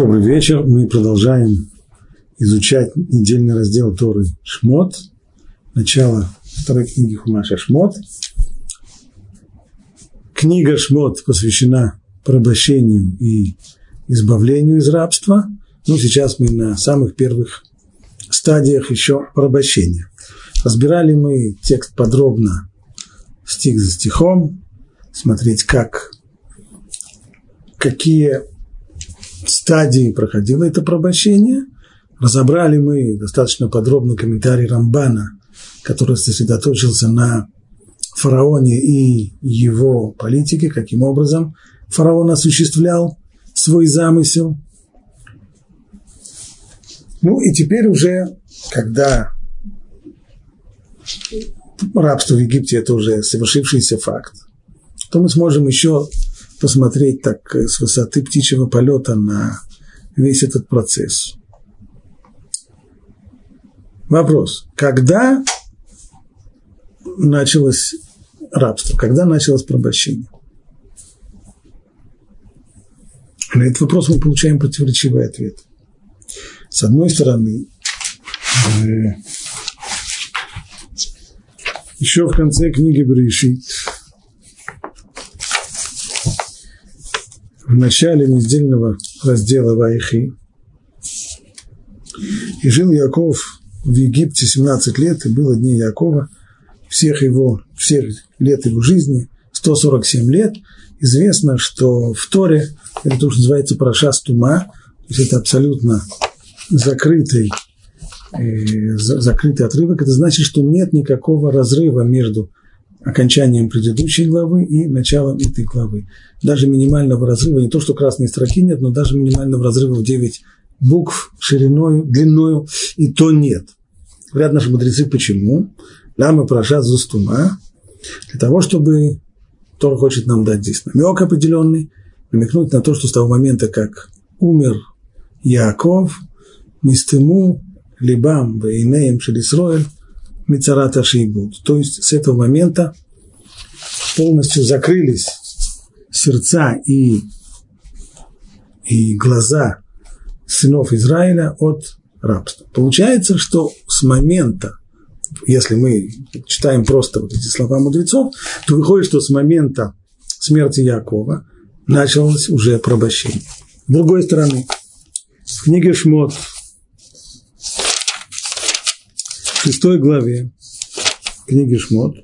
Добрый вечер. Мы продолжаем изучать недельный раздел Торы Шмот. Начало второй книги Хумаша Шмот. Книга Шмот посвящена порабощению и избавлению из рабства. Ну, сейчас мы на самых первых стадиях еще порабощения. Разбирали мы текст подробно, стих за стихом, смотреть, как, какие стадии проходило это порабощение. Разобрали мы достаточно подробно комментарий Рамбана, который сосредоточился на фараоне и его политике, каким образом фараон осуществлял свой замысел. Ну и теперь уже, когда рабство в Египте – это уже совершившийся факт, то мы сможем еще посмотреть так с высоты птичьего полета на весь этот процесс. Вопрос. Когда началось рабство? Когда началось порабощение? На этот вопрос мы получаем противоречивый ответ. С одной стороны, э, еще в конце книги Берешит в начале недельного раздела Вайхи. И жил Яков в Египте 17 лет, и было дней Якова, всех его, всех лет его жизни, 147 лет. Известно, что в Торе, это то, что называется Параша Стума, то есть это абсолютно закрытый, э, закрытый отрывок, это значит, что нет никакого разрыва между окончанием предыдущей главы и началом этой главы. Даже минимального разрыва, не то, что красной строки нет, но даже минимального разрыва в 9 букв шириной, длиною, и то нет. Говорят наши мудрецы, почему? Лама проша зустума, для того, чтобы Тор хочет нам дать здесь намек определенный, намекнуть на то, что с того момента, как умер Яков, Нистему, Либам, Вейнеем, Шелисроэль, Мицарата Шейбуд. То есть с этого момента полностью закрылись сердца и, и глаза сынов Израиля от рабства. Получается, что с момента, если мы читаем просто вот эти слова мудрецов, то выходит, что с момента смерти Якова началось уже порабощение. С другой стороны, в книге Шмот в шестой главе книги Шмот,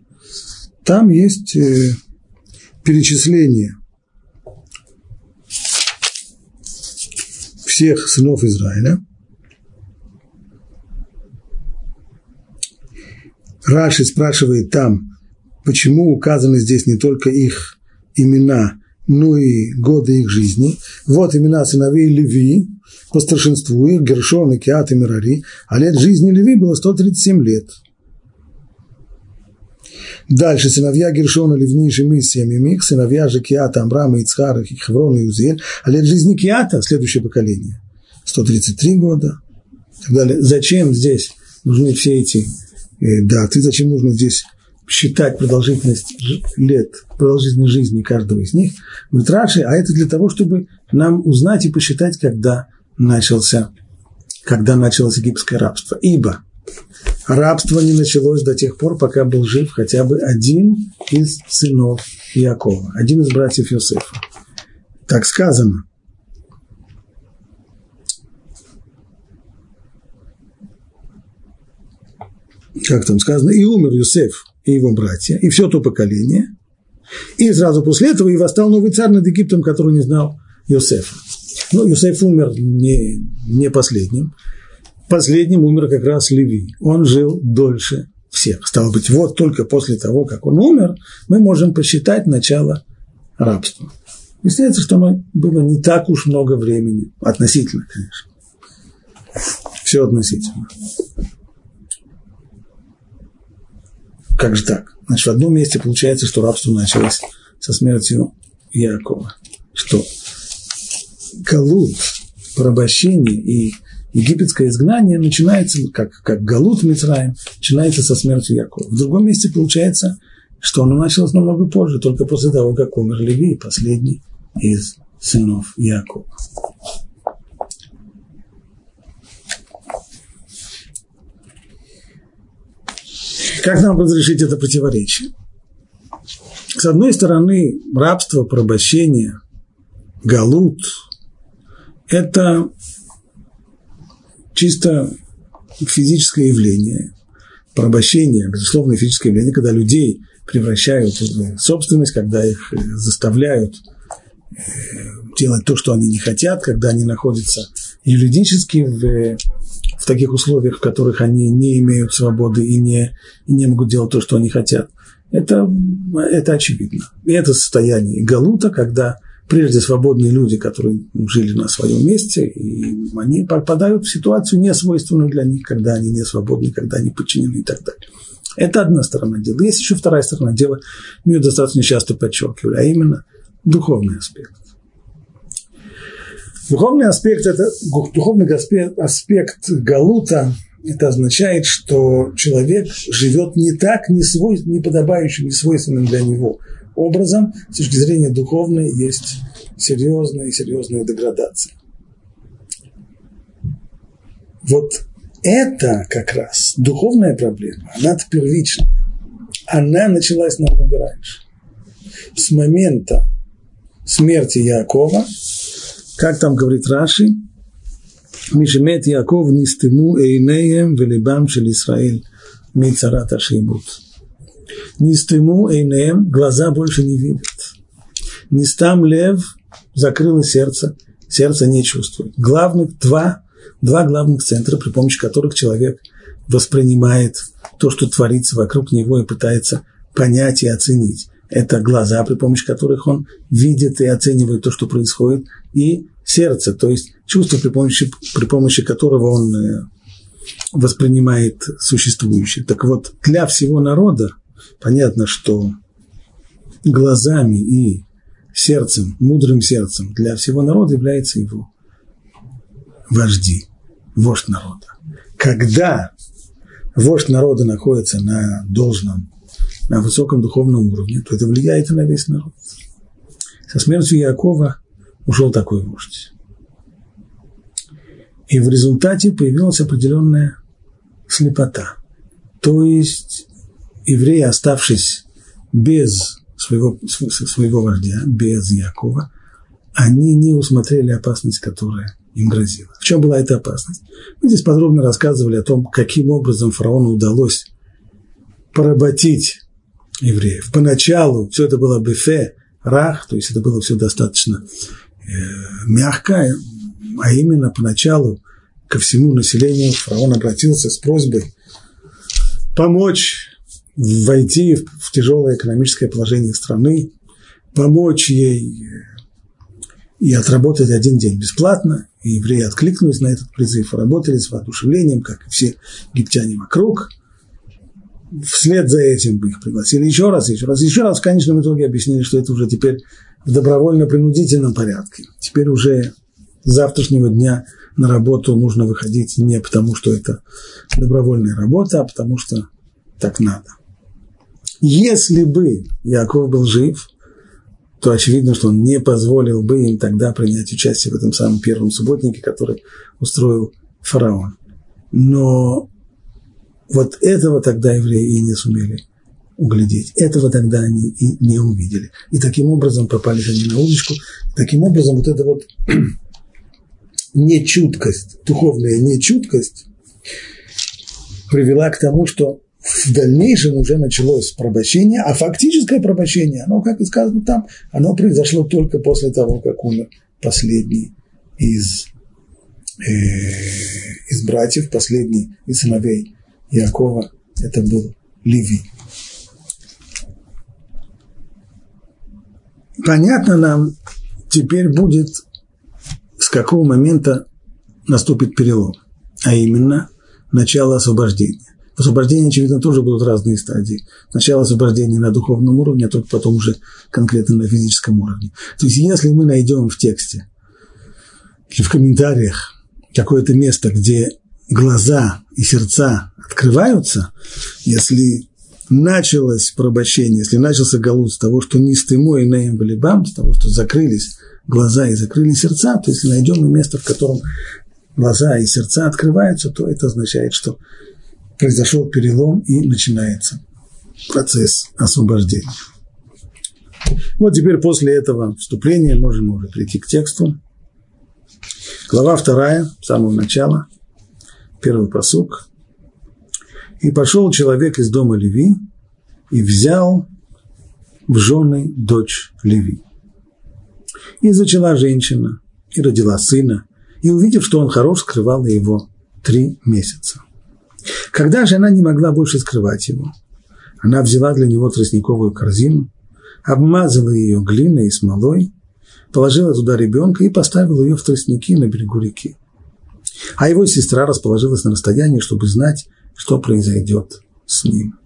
там есть э, перечисление всех сынов Израиля. Раши спрашивает там, почему указаны здесь не только их имена, но и годы их жизни. Вот имена сыновей Леви, по старшинству их, Гершон и и Мирари, а лет жизни Леви было 137 лет. Дальше сыновья Гершона, Левни, Шими, Семимих, сыновья же Киата, Амрама, Ицхара, Хеврона и Узель, а лет жизни Киата, следующее поколение, 133 года. И так далее. Зачем здесь нужны все эти э, даты, зачем нужно здесь считать продолжительность лет, продолжительность жизни каждого из них, говорит Раши, а это для того, чтобы нам узнать и посчитать, когда начался, когда началось египетское рабство. Ибо рабство не началось до тех пор, пока был жив хотя бы один из сынов Якова, один из братьев Иосифа. Так сказано. Как там сказано, и умер Юсеф и его братья, и все то поколение. И сразу после этого и восстал новый царь над Египтом, который не знал Иосифа. Ну, Юсеф умер не, не последним. Последним умер как раз Леви. Он жил дольше всех. Стало быть, вот только после того, как он умер, мы можем посчитать начало рабства. Выясняется, что оно было не так уж много времени. Относительно, конечно. Все относительно. Как же так? Значит, в одном месте получается, что рабство началось со смертью Якова. Что? галут, порабощение и египетское изгнание начинается, как, как галут Мицраем, начинается со смерти Якова. В другом месте получается, что оно началось намного позже, только после того, как умер Леви, последний из сынов Якова. Как нам разрешить это противоречие? С одной стороны, рабство, порабощение, галут, это чисто физическое явление, порабощение, безусловно, физическое явление, когда людей превращают в собственность, когда их э, заставляют э, делать то, что они не хотят, когда они находятся юридически в, в таких условиях, в которых они не имеют свободы и не, и не могут делать то, что они хотят. Это, это очевидно. И это состояние галута, когда прежде свободные люди, которые жили на своем месте, и они попадают в ситуацию несвойственную для них, когда они не свободны, когда они подчинены и так далее. Это одна сторона дела. Есть еще вторая сторона дела, мы ее достаточно часто подчеркивали, а именно духовный аспект. Духовный аспект – это духовный аспект, аспект Галута – это означает, что человек живет не так, не, свой, не подобающим, не свойственным для него образом. С точки зрения духовной есть серьезная и серьезная деградация. Вот это как раз духовная проблема, она первичная. Она началась намного раньше. С момента смерти Якова, как там говорит Раши, Мишемет Яков нистему эйнеем велибам шел Исраиль мицарат ашеймут. Нистему эйнеем, глаза больше не видят. Нистам лев, закрыло сердце, сердце не чувствует. Главных два, два главных центра, при помощи которых человек воспринимает то, что творится вокруг него и пытается понять и оценить. Это глаза, при помощи которых он видит и оценивает то, что происходит, и сердце, то есть чувство, при помощи, при помощи которого он э, воспринимает существующее. Так вот, для всего народа понятно, что глазами и сердцем, мудрым сердцем для всего народа является его вожди, вождь народа. Когда вождь народа находится на должном, на высоком духовном уровне, то это влияет на весь народ. Со смертью Якова ушел такой вождь. И в результате появилась определенная слепота. То есть евреи, оставшись без своего, своего вождя, без Якова, они не усмотрели опасность, которая им грозила. В чем была эта опасность? Мы здесь подробно рассказывали о том, каким образом фараону удалось поработить евреев. Поначалу все это было бефе, рах, то есть это было все достаточно Э, мягко, а именно поначалу ко всему населению фараон обратился с просьбой помочь войти в тяжелое экономическое положение страны, помочь ей и отработать один день бесплатно. И евреи откликнулись на этот призыв, работали с воодушевлением, как и все египтяне вокруг. Вслед за этим бы их пригласили еще раз, еще раз, еще раз. В конечном итоге объяснили, что это уже теперь в добровольно-принудительном порядке. Теперь уже с завтрашнего дня на работу нужно выходить не потому, что это добровольная работа, а потому что так надо. Если бы Яков был жив, то очевидно, что он не позволил бы им тогда принять участие в этом самом первом субботнике, который устроил фараон. Но вот этого тогда евреи и не сумели углядеть. Этого тогда они и не увидели. И таким образом попали они на удочку. Таким образом вот эта вот нечуткость, духовная нечуткость привела к тому, что в дальнейшем уже началось пробощение, а фактическое пробощение, оно, как и сказано там, оно произошло только после того, как умер последний из, э, из братьев, последний из сыновей Якова, это был Левий. понятно нам теперь будет, с какого момента наступит перелом, а именно начало освобождения. В освобождении, очевидно, тоже будут разные стадии. Сначала освобождение на духовном уровне, а только потом уже конкретно на физическом уровне. То есть, если мы найдем в тексте или в комментариях какое-то место, где глаза и сердца открываются, если началось порабощение, если начался галут с того, что не стымо и наем балибам, с того, что закрылись глаза и закрылись сердца, то если найдем место, в котором глаза и сердца открываются, то это означает, что произошел перелом и начинается процесс освобождения. Вот теперь после этого вступления можем уже прийти к тексту. Глава вторая, с самого начала, первый посук. «И пошел человек из дома Леви и взял в жены дочь Леви. И зачала женщина, и родила сына, и, увидев, что он хорош, скрывала его три месяца. Когда же она не могла больше скрывать его, она взяла для него тростниковую корзину, обмазала ее глиной и смолой, положила туда ребенка и поставила ее в тростники на берегу реки. А его сестра расположилась на расстоянии, чтобы знать, что произойдет с ним.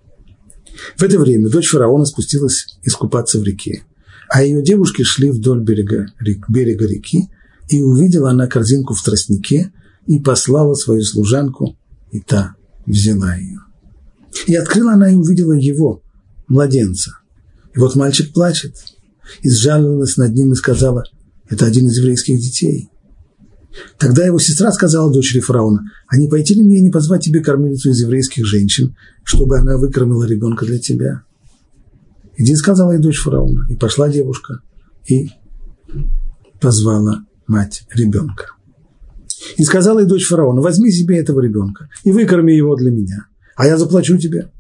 В это время дочь фараона спустилась искупаться в реке, а ее девушки шли вдоль берега, берега реки, и увидела она корзинку в тростнике и послала свою служанку, и та взяла ее. И открыла она и увидела его, младенца. И вот мальчик плачет, и сжалилась над ним и сказала, это один из еврейских детей. Тогда его сестра сказала дочери фараона, а не пойти ли мне не позвать тебе кормилицу из еврейских женщин, чтобы она выкормила ребенка для тебя? Иди, сказала ей дочь фараона. И пошла девушка и позвала мать ребенка. И сказала ей дочь фараона, возьми себе этого ребенка и выкорми его для меня, а я заплачу тебе.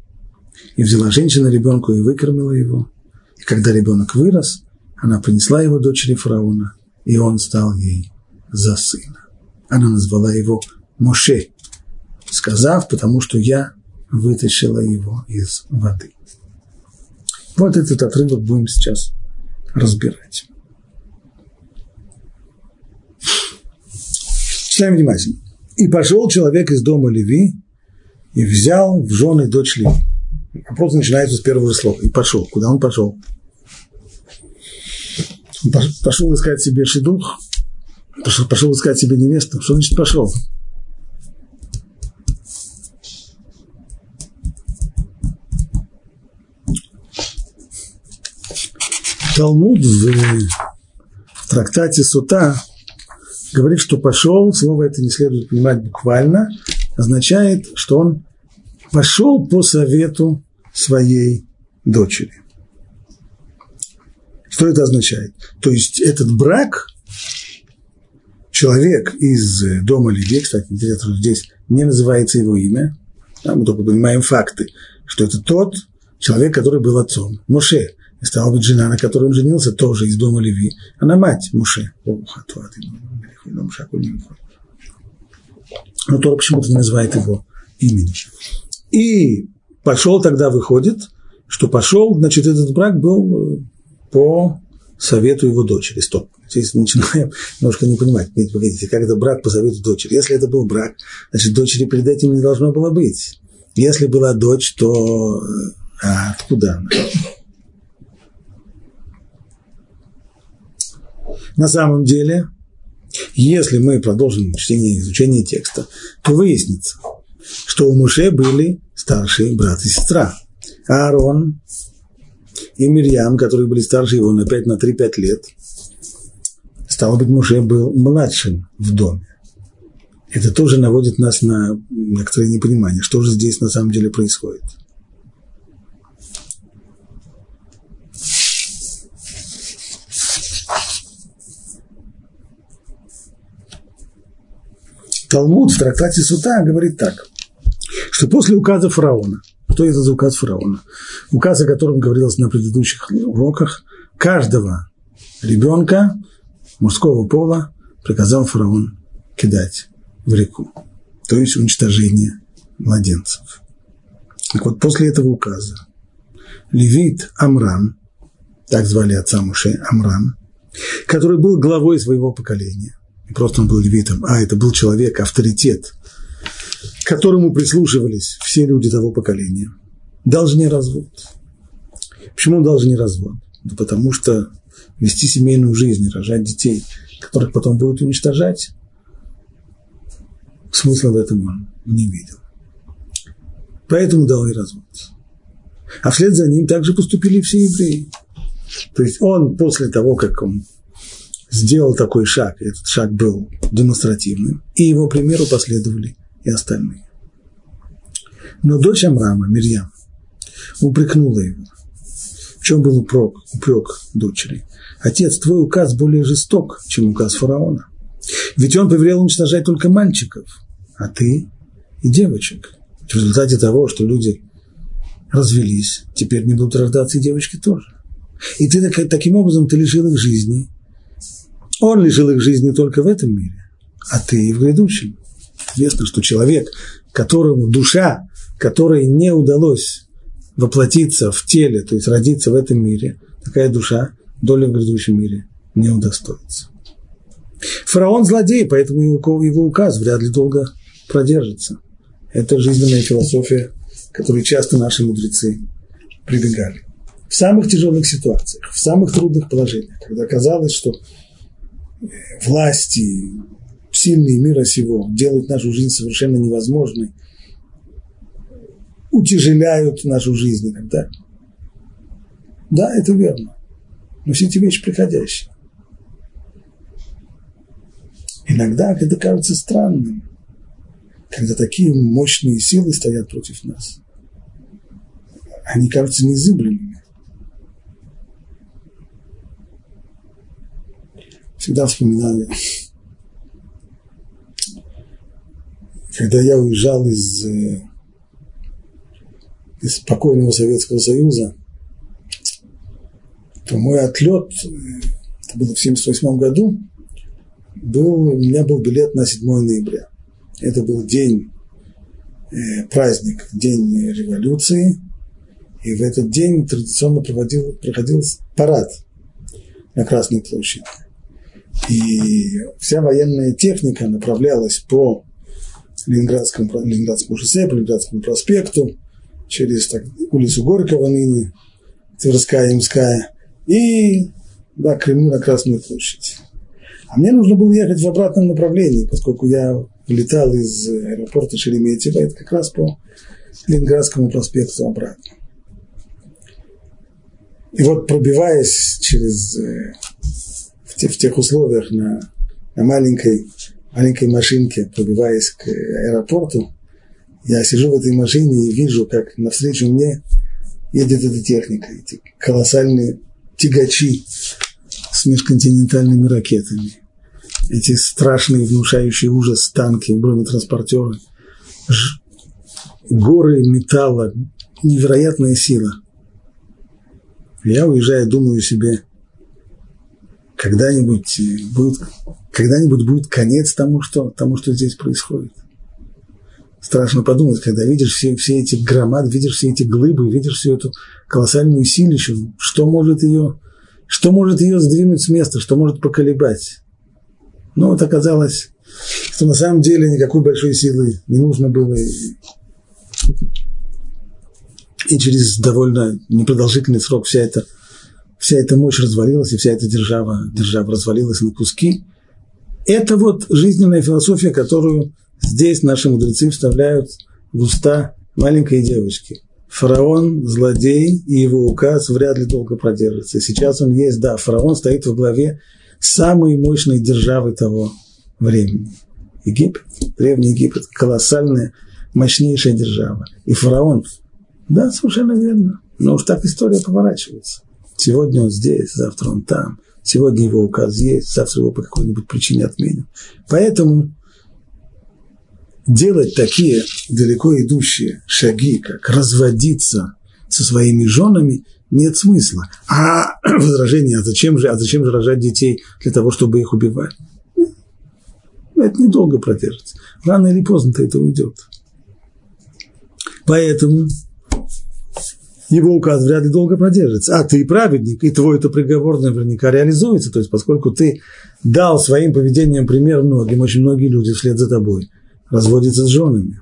И взяла женщина ребенку и выкормила его. И когда ребенок вырос, она принесла его дочери фараона, и он стал ей за сына. Она назвала его Моше, сказав, потому что я вытащила его из воды. Вот этот отрывок будем сейчас разбирать. Читаем внимательно. «И пошел человек из дома Леви и взял в жены дочь Леви». Вопрос начинается с первого слова. «И пошел». Куда он пошел? Он пошел искать себе шедух, Пошел, пошел искать себе невесту. Что значит пошел? Талмуд в, в трактате Сута говорит, что пошел, слово это не следует понимать буквально, означает, что он пошел по совету своей дочери. Что это означает? То есть этот брак человек из дома Леви, кстати, интересно, здесь не называется его имя, да, мы только понимаем факты, что это тот человек, который был отцом. Моше, и стала быть жена, на которой он женился, тоже из дома Леви. Она мать Моше. Но Тора почему-то называет его имени. И пошел тогда, выходит, что пошел, значит, этот брак был э, по совету его дочери. Стоп. Здесь начинаем немножко не понимать. Погодите, как это брак по совету дочери? Если это был брак, значит, дочери перед этим не должно было быть. Если была дочь, то а, откуда она? На самом деле, если мы продолжим чтение изучение текста, то выяснится, что у Муше были старшие брат и сестра. Аарон и Мирьям, которые были старше его на 5, на 3-5 лет, стало быть, Муше был младшим в доме. Это тоже наводит нас на некоторое непонимание, что же здесь на самом деле происходит. Талмуд в трактате Сута говорит так, что после указа фараона – что это за указ фараона? Указ, о котором говорилось на предыдущих уроках. Каждого ребенка мужского пола приказал фараон кидать в реку. То есть уничтожение младенцев. Так вот, после этого указа левит Амрам, так звали отца Муше Амрам, который был главой своего поколения, не просто он был левитом, а это был человек, авторитет к которому прислушивались все люди того поколения, должны развод. Почему должны развод? Да потому что вести семейную жизнь, рожать детей, которых потом будут уничтожать, смысла в этом он не видел. Поэтому дал и развод. А вслед за ним также поступили все евреи. То есть он после того, как он сделал такой шаг, этот шаг был демонстративным, и его примеру последовали и остальные. Но дочь Амрама, Мирьям, упрекнула его. В чем был упрек, упрек дочери? Отец, твой указ более жесток, чем указ фараона. Ведь он повелел уничтожать только мальчиков, а ты и девочек. В результате того, что люди развелись, теперь не будут рождаться и девочки тоже. И ты таким образом ты лишил их жизни. Он лишил их жизни только в этом мире, а ты и в грядущем. Известно, что человек, которому душа, которой не удалось воплотиться в теле, то есть родиться в этом мире, такая душа доля в грядущем мире не удостоится. Фараон злодей, поэтому его, указ вряд ли долго продержится. Это жизненная философия, которой часто наши мудрецы прибегали. В самых тяжелых ситуациях, в самых трудных положениях, когда казалось, что власти, сильные мира сего делают нашу жизнь совершенно невозможной, утяжеляют нашу жизнь далее. Да, это верно. Но все эти вещи приходящие. Иногда это кажется странным, когда такие мощные силы стоят против нас. Они кажутся незыблемыми. Всегда вспоминаю, когда я уезжал из, э, из спокойного Советского Союза, то мой отлет, э, это было в 1978 году, был, у меня был билет на 7 ноября. Это был день, э, праздник, день революции. И в этот день традиционно проводил, проходил парад на Красной площади. И вся военная техника направлялась по Ленинградскому, Ленинградскому шоссе, по Ленинградскому проспекту, через так, улицу Горького ныне, Тверская, Имская, и да, Кремль на Красную площадь. А мне нужно было ехать в обратном направлении, поскольку я летал из аэропорта Шереметьево, это как раз по Ленинградскому проспекту обратно. И вот пробиваясь через, э, в, тех, условиях на, на маленькой, маленькой машинке, пробиваясь к аэропорту, я сижу в этой машине и вижу, как навстречу мне едет эта техника, эти колоссальные тягачи с межконтинентальными ракетами эти страшные, внушающие ужас танки, бронетранспортеры, горы металла, невероятная сила. Я уезжаю, думаю себе, когда-нибудь будет, когда-нибудь будет конец тому что, тому, что здесь происходит. Страшно подумать, когда видишь все, все эти громады, видишь все эти глыбы, видишь всю эту колоссальную силищу, что может ее, что может ее сдвинуть с места, что может поколебать. Но вот оказалось, что на самом деле никакой большой силы не нужно было. И через довольно непродолжительный срок вся эта, вся эта мощь развалилась, и вся эта держава, держава развалилась на куски. Это вот жизненная философия, которую здесь наши мудрецы вставляют в уста маленькой девочки. Фараон, злодей, и его указ вряд ли долго продержится. Сейчас он есть, да, фараон стоит во главе самой мощной державы того времени. Египет, Древний Египет, колоссальная, мощнейшая держава. И фараон, да, совершенно верно, но уж так история поворачивается. Сегодня он здесь, завтра он там, сегодня его указ есть, завтра его по какой-нибудь причине отменят. Поэтому делать такие далеко идущие шаги, как разводиться со своими женами, нет смысла. А возражение, а зачем же, а зачем же рожать детей для того, чтобы их убивать? Ну, это недолго продержится. Рано или поздно-то это уйдет. Поэтому его указ вряд ли долго продержится. А ты праведник, и твой это приговор наверняка реализуется. То есть, поскольку ты дал своим поведением пример многим, очень многие люди вслед за тобой разводятся с женами.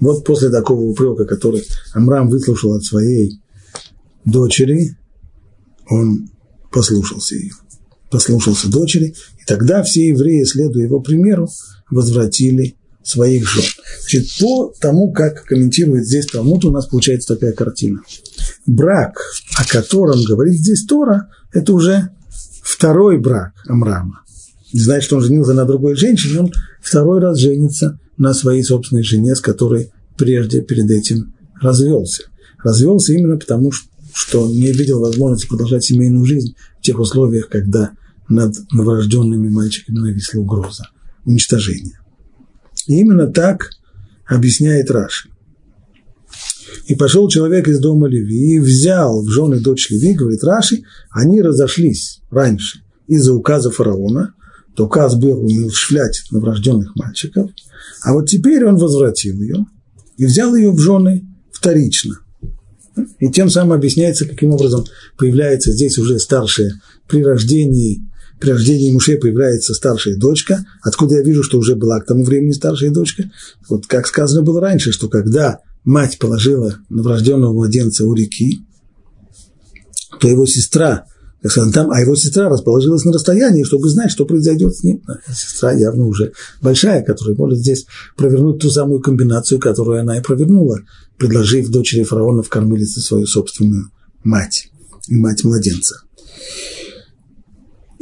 Вот после такого упрека, который Амрам выслушал от своей дочери, он послушался ее. Послушался дочери, и тогда все евреи, следуя его примеру, возвратили своих жен. Значит, по тому, как комментирует здесь Талмуд, у нас получается такая картина. Брак, о котором говорит здесь Тора, это уже второй брак Амрама. Не значит, что он женился на другой женщине, он второй раз женится на своей собственной жене, с которой прежде перед этим развелся. Развелся именно потому, что не видел возможности продолжать семейную жизнь в тех условиях, когда над новорожденными мальчиками нависла угроза уничтожения. И именно так объясняет Раши. И пошел человек из дома Леви и взял в жены дочь Леви, говорит Раши, они разошлись раньше из-за указа фараона, то указ был умершвлять новорожденных мальчиков, а вот теперь он возвратил ее и взял ее в жены вторично. И тем самым объясняется, каким образом появляется здесь уже старшая при рождении при рождении Муше появляется старшая дочка. Откуда я вижу, что уже была к тому времени старшая дочка? Вот как сказано было раньше, что когда мать положила новорожденного младенца у реки, то его сестра, как сказано там, а его сестра расположилась на расстоянии, чтобы знать, что произойдет с ним. А сестра явно уже большая, которая может здесь провернуть ту самую комбинацию, которую она и провернула, предложив дочери фараона в кормилице свою собственную мать и мать младенца.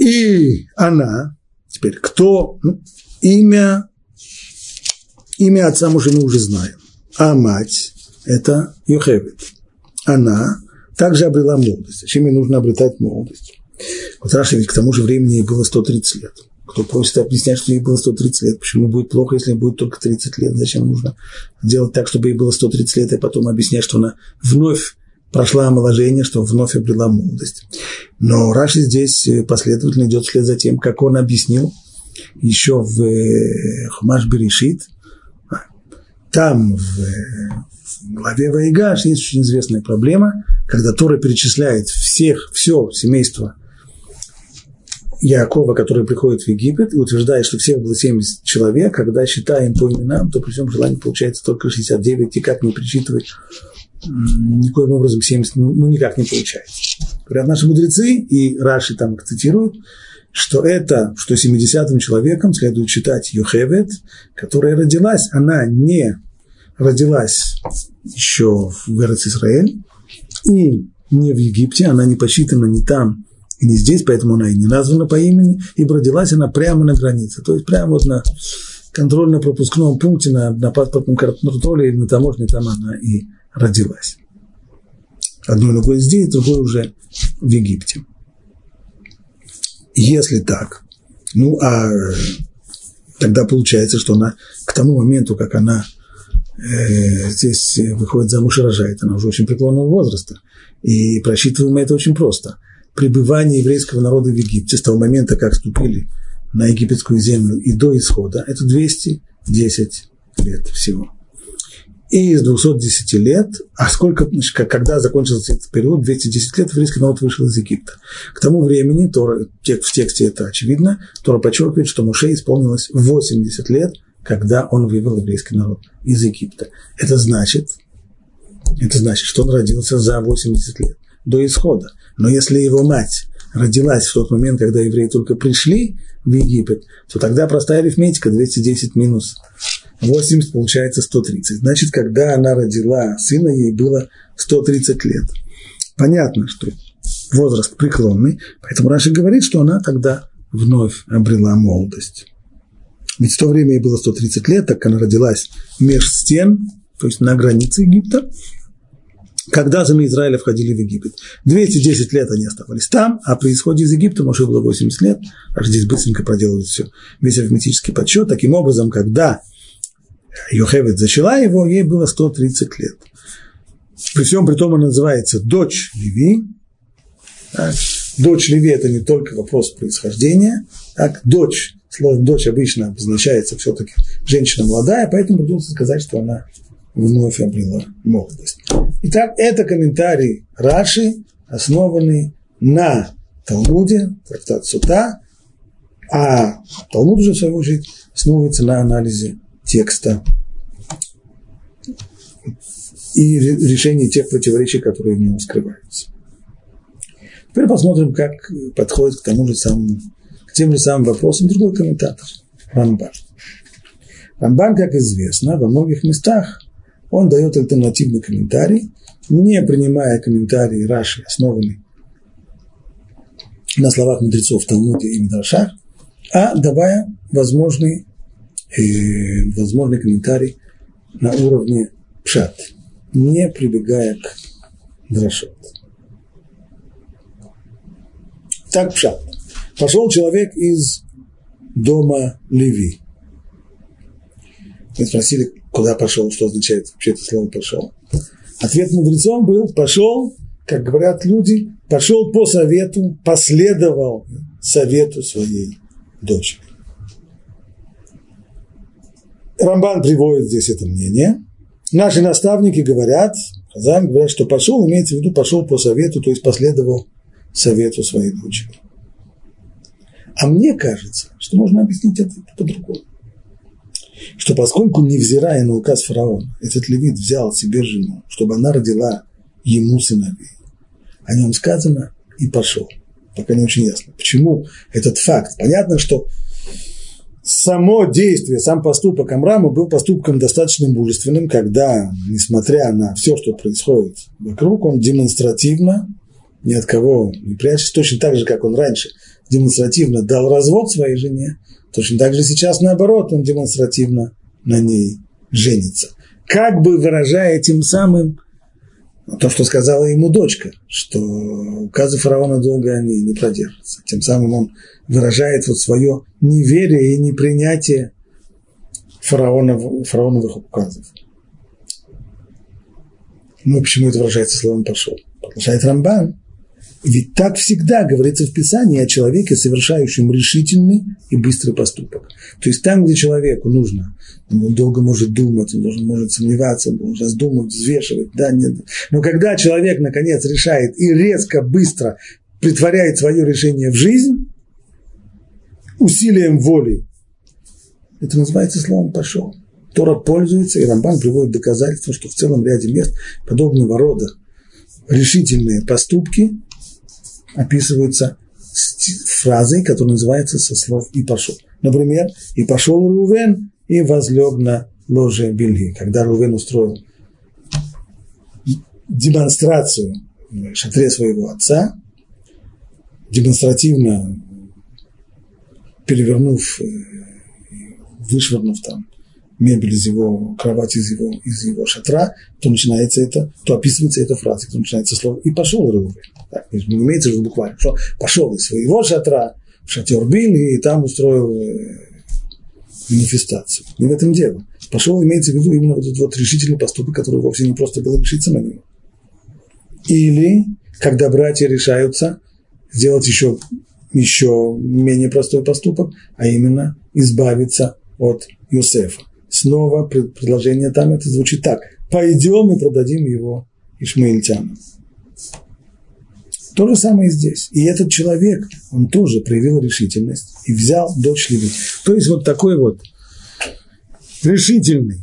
И она, теперь кто, ну, имя, имя отца мужа мы уже знаем, а мать – это Йохевит. Она также обрела молодость. Зачем ей нужно обретать молодость? Вот Раша ведь к тому же времени ей было 130 лет. Кто просит объяснять, что ей было 130 лет, почему будет плохо, если будет только 30 лет, зачем нужно делать так, чтобы ей было 130 лет, и потом объяснять, что она вновь прошла омоложение, что вновь обрела молодость. Но Раши здесь э, последовательно идет вслед за тем, как он объяснил еще в э, Хумаш Берешит. Там, в, в главе Ваигаш, есть очень известная проблема, когда Тора перечисляет всех, все семейство Якова, который приходит в Египет, и утверждает, что всех было 70 человек, когда считаем по именам, то при всем желании получается только 69, и как не причитывать никоим образом 70, ну, ну никак не получается. Говорят наши мудрецы, и Раши там цитируют, что это, что 70-м человеком следует считать Йохевет, которая родилась, она не родилась еще в Эрец Израиль, и не в Египте, она не посчитана ни там, и не здесь, поэтому она и не названа по имени, и родилась она прямо на границе, то есть прямо вот на контрольно-пропускном пункте, на, на паспортном контроле или на таможне, там она и родилась. Одной ногой здесь, другой уже в Египте. Если так, ну а тогда получается, что она к тому моменту, как она э, здесь выходит замуж и рожает, она уже очень преклонного возраста. И просчитываем это очень просто. Пребывание еврейского народа в Египте с того момента, как ступили на египетскую землю и до исхода, это 210 лет всего и из 210 лет, а сколько, когда закончился этот период, 210 лет, еврейский народ вышел из Египта. К тому времени, Тора, в тексте это очевидно, Тора подчеркивает, что Муше исполнилось 80 лет, когда он вывел еврейский народ из Египта. Это значит, это значит, что он родился за 80 лет, до исхода. Но если его мать родилась в тот момент, когда евреи только пришли в Египет, то тогда простая арифметика 210 минус 80 получается 130. Значит, когда она родила сына, ей было 130 лет. Понятно, что возраст преклонный, поэтому Раши говорит, что она тогда вновь обрела молодость. Ведь в то время ей было 130 лет, так она родилась меж стен, то есть на границе Египта, когда сыны Израиля входили в Египет. 210 лет они оставались там, а при исходе из Египта Моше было 80 лет, аж здесь быстренько проделывают все, весь арифметический подсчет. Таким образом, когда Йохевет зачала его, ей было 130 лет. При всем при том она называется дочь Леви. Так. Дочь Леви – это не только вопрос происхождения, так, дочь, слово дочь обычно обозначается все-таки женщина молодая, поэтому придется сказать, что она вновь обрела молодость. Итак, это комментарий Раши, основанный на Талмуде, трактат Сута, а Талмуд уже, в свою очередь, основывается на анализе текста и решении тех противоречий, которые в нем скрываются. Теперь посмотрим, как подходит к тому же самому, к тем же самым вопросам другой комментатор, Рамбан. Рамбан, как известно, во многих местах он дает альтернативный комментарий, не принимая комментарий Раши, основанный на словах мудрецов Талмуде и Мидрашах, а давая возможный, возможный комментарий на уровне пшат, не прибегая к дрошот. Так пшат. Пошел человек из дома Леви. Мы спросили, куда пошел, что означает вообще это слово «пошел». Ответ мудрецом был «пошел», как говорят люди, пошел по совету, последовал совету своей дочери. Рамбан приводит здесь это мнение. Наши наставники говорят, Хазам говорят, что пошел, имеется в виду, пошел по совету, то есть последовал совету своей дочери. А мне кажется, что можно объяснить это по-другому. Что поскольку, невзирая на указ фараона, этот левит взял себе жену, чтобы она родила ему сыновей, о нем сказано и пошел. Пока не очень ясно. Почему этот факт? Понятно, что само действие, сам поступок Амрама был поступком достаточно мужественным, когда, несмотря на все, что происходит вокруг, он демонстративно, ни от кого не прячется, точно так же, как он раньше демонстративно дал развод своей жене, точно так же сейчас наоборот, он демонстративно на ней женится. Как бы выражая тем самым то, что сказала ему дочка, что указы фараона долго они не продержатся. Тем самым он выражает вот свое неверие и непринятие фараонов, фараоновых указов. Ну, почему это выражается словом «пошел»? Продолжает Рамбан. Ведь так всегда говорится в Писании о человеке, совершающем решительный и быстрый поступок. То есть там, где человеку нужно, он долго может думать, он должен, может сомневаться, он должен раздумывать, взвешивать, да, нет. Но когда человек, наконец, решает и резко, быстро притворяет свое решение в жизнь, усилием воли, это называется словом «пошел». Тора пользуется, и Рамбан приводит доказательства, что в целом ряде мест подобного рода решительные поступки описываются фразой, которая называется со слов «и пошел». Например, «и пошел Рувен и возлег на ложе Бельги», когда Рувен устроил демонстрацию в шатре своего отца, демонстративно перевернув, э, вышвырнув там мебель из его кровати, из его, из его шатра, то начинается это, то описывается эта фраза, то начинается слово «и пошел Рувен». Так, не имеется в виду буквально, что пошел из своего шатра в шатер Билли и там устроил э, манифестацию. Не в этом дело. Пошел имеется в виду именно вот этот вот решительный поступок, который вовсе не просто было решиться на него. Или, когда братья решаются сделать еще, еще менее простой поступок, а именно избавиться от Юсефа. Снова предложение там это звучит так. Пойдем и продадим его ишмаильтянам. То же самое и здесь. И этот человек, он тоже проявил решительность и взял дочь Леви. То есть вот такой вот решительный,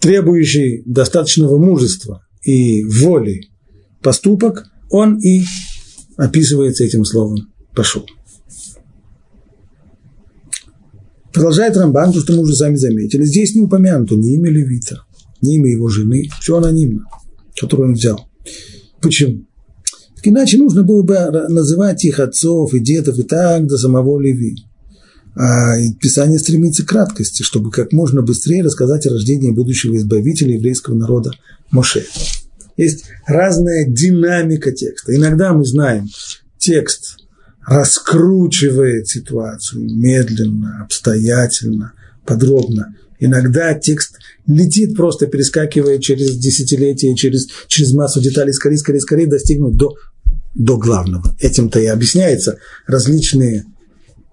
требующий достаточного мужества и воли поступок, он и описывается этим словом «пошел». Продолжает Рамбан, то, что мы уже сами заметили. Здесь не упомянуто ни имя Левита, ни имя его жены, все анонимно, которое он взял. Почему? Иначе нужно было бы называть их отцов и дедов и так до самого Леви. А Писание стремится к краткости, чтобы как можно быстрее рассказать о рождении будущего избавителя еврейского народа Моше. Есть разная динамика текста. Иногда мы знаем, текст раскручивает ситуацию медленно, обстоятельно, подробно. Иногда текст летит, просто перескакивая через десятилетия, через, через массу деталей, скорее, скорее, скорее достигнуть до, до главного. Этим-то и объясняется различные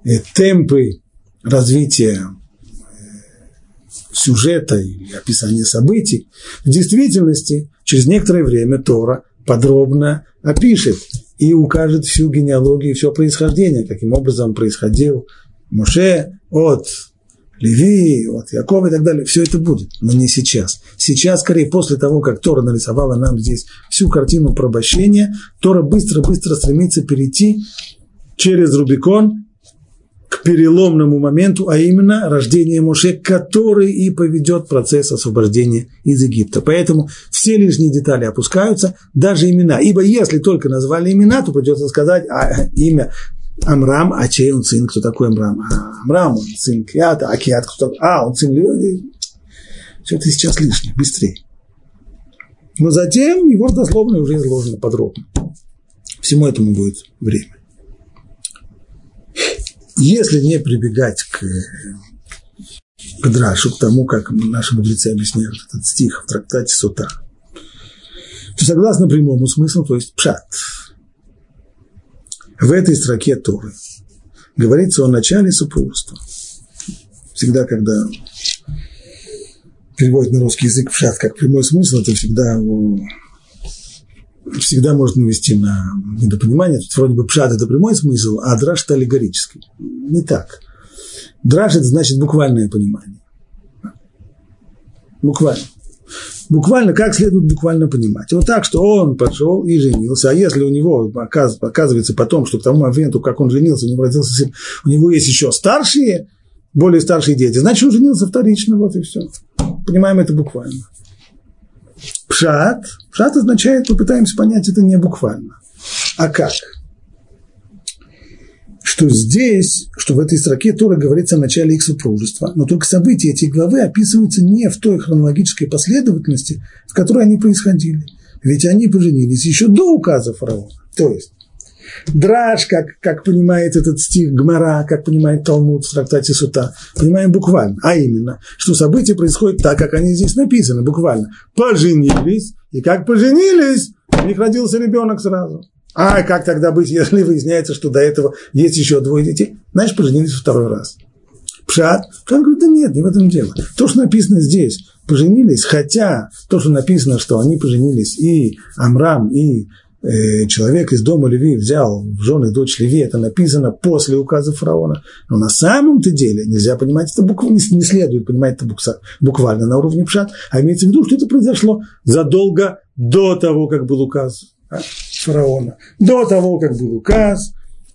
э, темпы развития э, сюжета и описания событий. В действительности, через некоторое время Тора подробно опишет и укажет всю генеалогию, все происхождение, каким образом происходил Моше от Леви, от Якова и так далее, все это будет, но не сейчас. Сейчас, скорее, после того, как Тора нарисовала нам здесь всю картину порабощения, Тора быстро-быстро стремится перейти через Рубикон переломному моменту, а именно рождение Моше, который и поведет процесс освобождения из Египта. Поэтому все лишние детали опускаются, даже имена. Ибо если только назвали имена, то придется сказать а, имя Амрам, а чей он сын, кто такой Амрам? А, Амрам, он сын Киата, а Киат кто такой? А, он сын. Все это сейчас лишнее, быстрее. Но затем его дословно уже изложено подробно. Всему этому будет время. Если не прибегать к, к Драшу, к тому, как наши мудрецы объясняют этот стих в трактате Сута, то согласно прямому смыслу, то есть пшат, в этой строке Торы говорится о начале супружества. Всегда, когда переводит на русский язык пшат как прямой смысл, это всегда, всегда может навести на недопонимание. Тут вроде бы пшат – это прямой смысл, а драж – это аллегорический. Не так. Драж – это значит буквальное понимание. Буквально. Буквально, как следует буквально понимать. Вот так, что он пошел и женился, а если у него оказывается потом, что к тому моменту, как он женился, у него родился сын, у него есть еще старшие, более старшие дети, значит, он женился вторично, вот и все. Понимаем это буквально. Пшат. Пшат означает, мы пытаемся понять это не буквально. А как? Что здесь, что в этой строке Тора говорится о начале их супружества, но только события эти главы описываются не в той хронологической последовательности, в которой они происходили. Ведь они поженились еще до указа фараона. То есть, Драж, как, как понимает этот стих Гмара, как понимает Талмуд в трактате Сута, понимаем буквально, а именно, что события происходят так, как они здесь написаны, буквально. Поженились, и как поженились, у них родился ребенок сразу. А как тогда быть, если выясняется, что до этого есть еще двое детей? Знаешь, поженились второй раз. Пшат. Пшат говорит, да нет, не в этом дело. То, что написано здесь, поженились, хотя то, что написано, что они поженились, и Амрам, и человек из дома Леви взял в жены дочь Леви, это написано после указа фараона. Но на самом-то деле нельзя понимать это буквально, не следует понимать это буквально на уровне пшат, а имеется в виду, что это произошло задолго до того, как был указ а, фараона. До того, как был указ,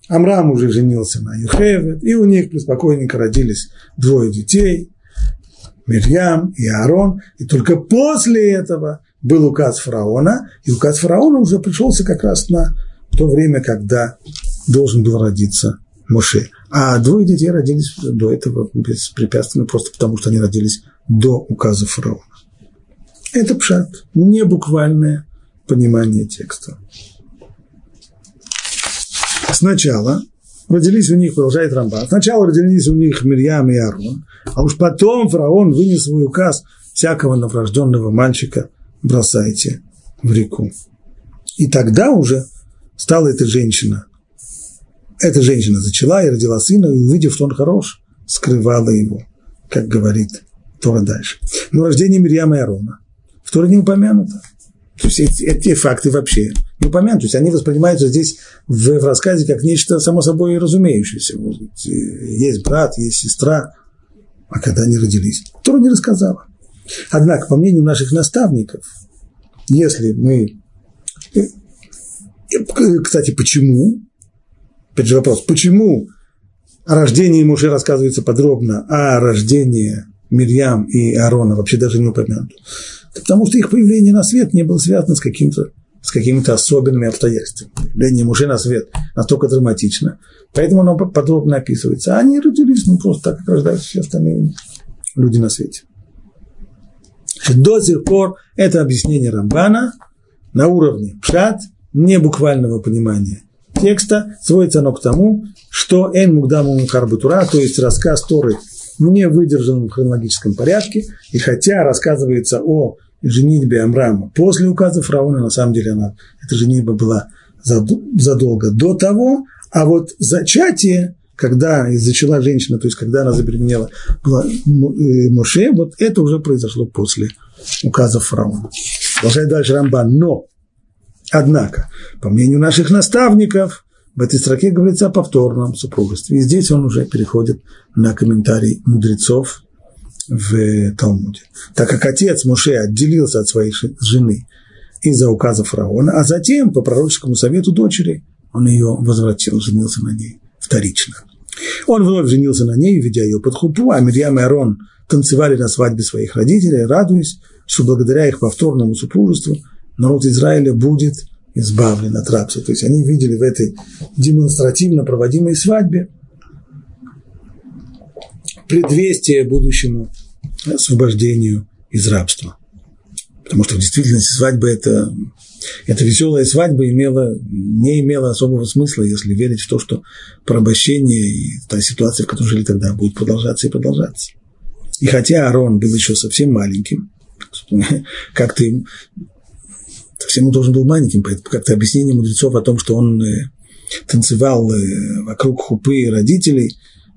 Амрам уже женился на Юхевет, и у них преспокойненько родились двое детей, Мирьям и Аарон, и только после этого был указ фараона, и указ фараона уже пришелся как раз на то время, когда должен был родиться Моше. А двое детей родились до этого беспрепятственно, просто потому что они родились до указа фараона. Это пшат, не буквальное понимание текста. Сначала родились у них, продолжает Рамба, сначала родились у них Мирьям и Арон, а уж потом фараон вынес свой указ всякого новорожденного мальчика бросайте в реку. И тогда уже стала эта женщина. Эта женщина зачала и родила сына, и увидев, что он хорош, скрывала его, как говорит Тора дальше. Но рождение Мирьяма и Арона в Торе не упомянуто. То есть эти, эти факты вообще не упомянуты. То есть они воспринимаются здесь в, в рассказе как нечто само собой разумеющееся. Есть брат, есть сестра, а когда они родились, Тора не рассказала. Однако, по мнению наших наставников, если мы... Кстати, почему? Опять же вопрос, почему о рождении Муше рассказывается подробно, а о рождении Мирьям и Аарона вообще даже не упомянуто? Потому что их появление на свет не было связано с каким-то с какими-то особенными обстоятельствами. Появление Муше на свет настолько драматично, поэтому оно подробно описывается. А они родились ну, просто так, как рождаются все остальные люди на свете. До сих пор это объяснение Рамбана на уровне пшат, не буквального понимания текста, сводится оно к тому, что Эн Мугдаму Мухарбатура, то есть рассказ Торы не выдержан в хронологическом порядке, и хотя рассказывается о женитьбе Амрама после указа фараона, на самом деле она, эта женитьба была задолго до того, а вот зачатие когда зачала женщина, то есть когда она забеременела была э, Моше, вот это уже произошло после указа фараона. Продолжает дальше Рамбан. Но, однако, по мнению наших наставников, в этой строке говорится о повторном супругстве. И здесь он уже переходит на комментарий мудрецов в Талмуде. Так как отец Моше отделился от своей жены из-за указа фараона, а затем, по пророческому совету дочери, он ее возвратил, женился на ней вторично. Он вновь женился на ней, ведя ее под хупу, а Мирьям и Арон танцевали на свадьбе своих родителей, радуясь, что благодаря их повторному супружеству народ Израиля будет избавлен от рабства. То есть они видели в этой демонстративно проводимой свадьбе предвестие будущему освобождению из рабства. Потому что в действительности свадьба это, эта веселая свадьба имела, не имела особого смысла, если верить в то, что порабощение и та ситуация, в которой жили тогда, будет продолжаться и продолжаться. И хотя Аарон был еще совсем маленьким, как ты совсем он должен был маленьким, поэтому как-то объяснение мудрецов о том, что он э, танцевал э, вокруг хупы родителей,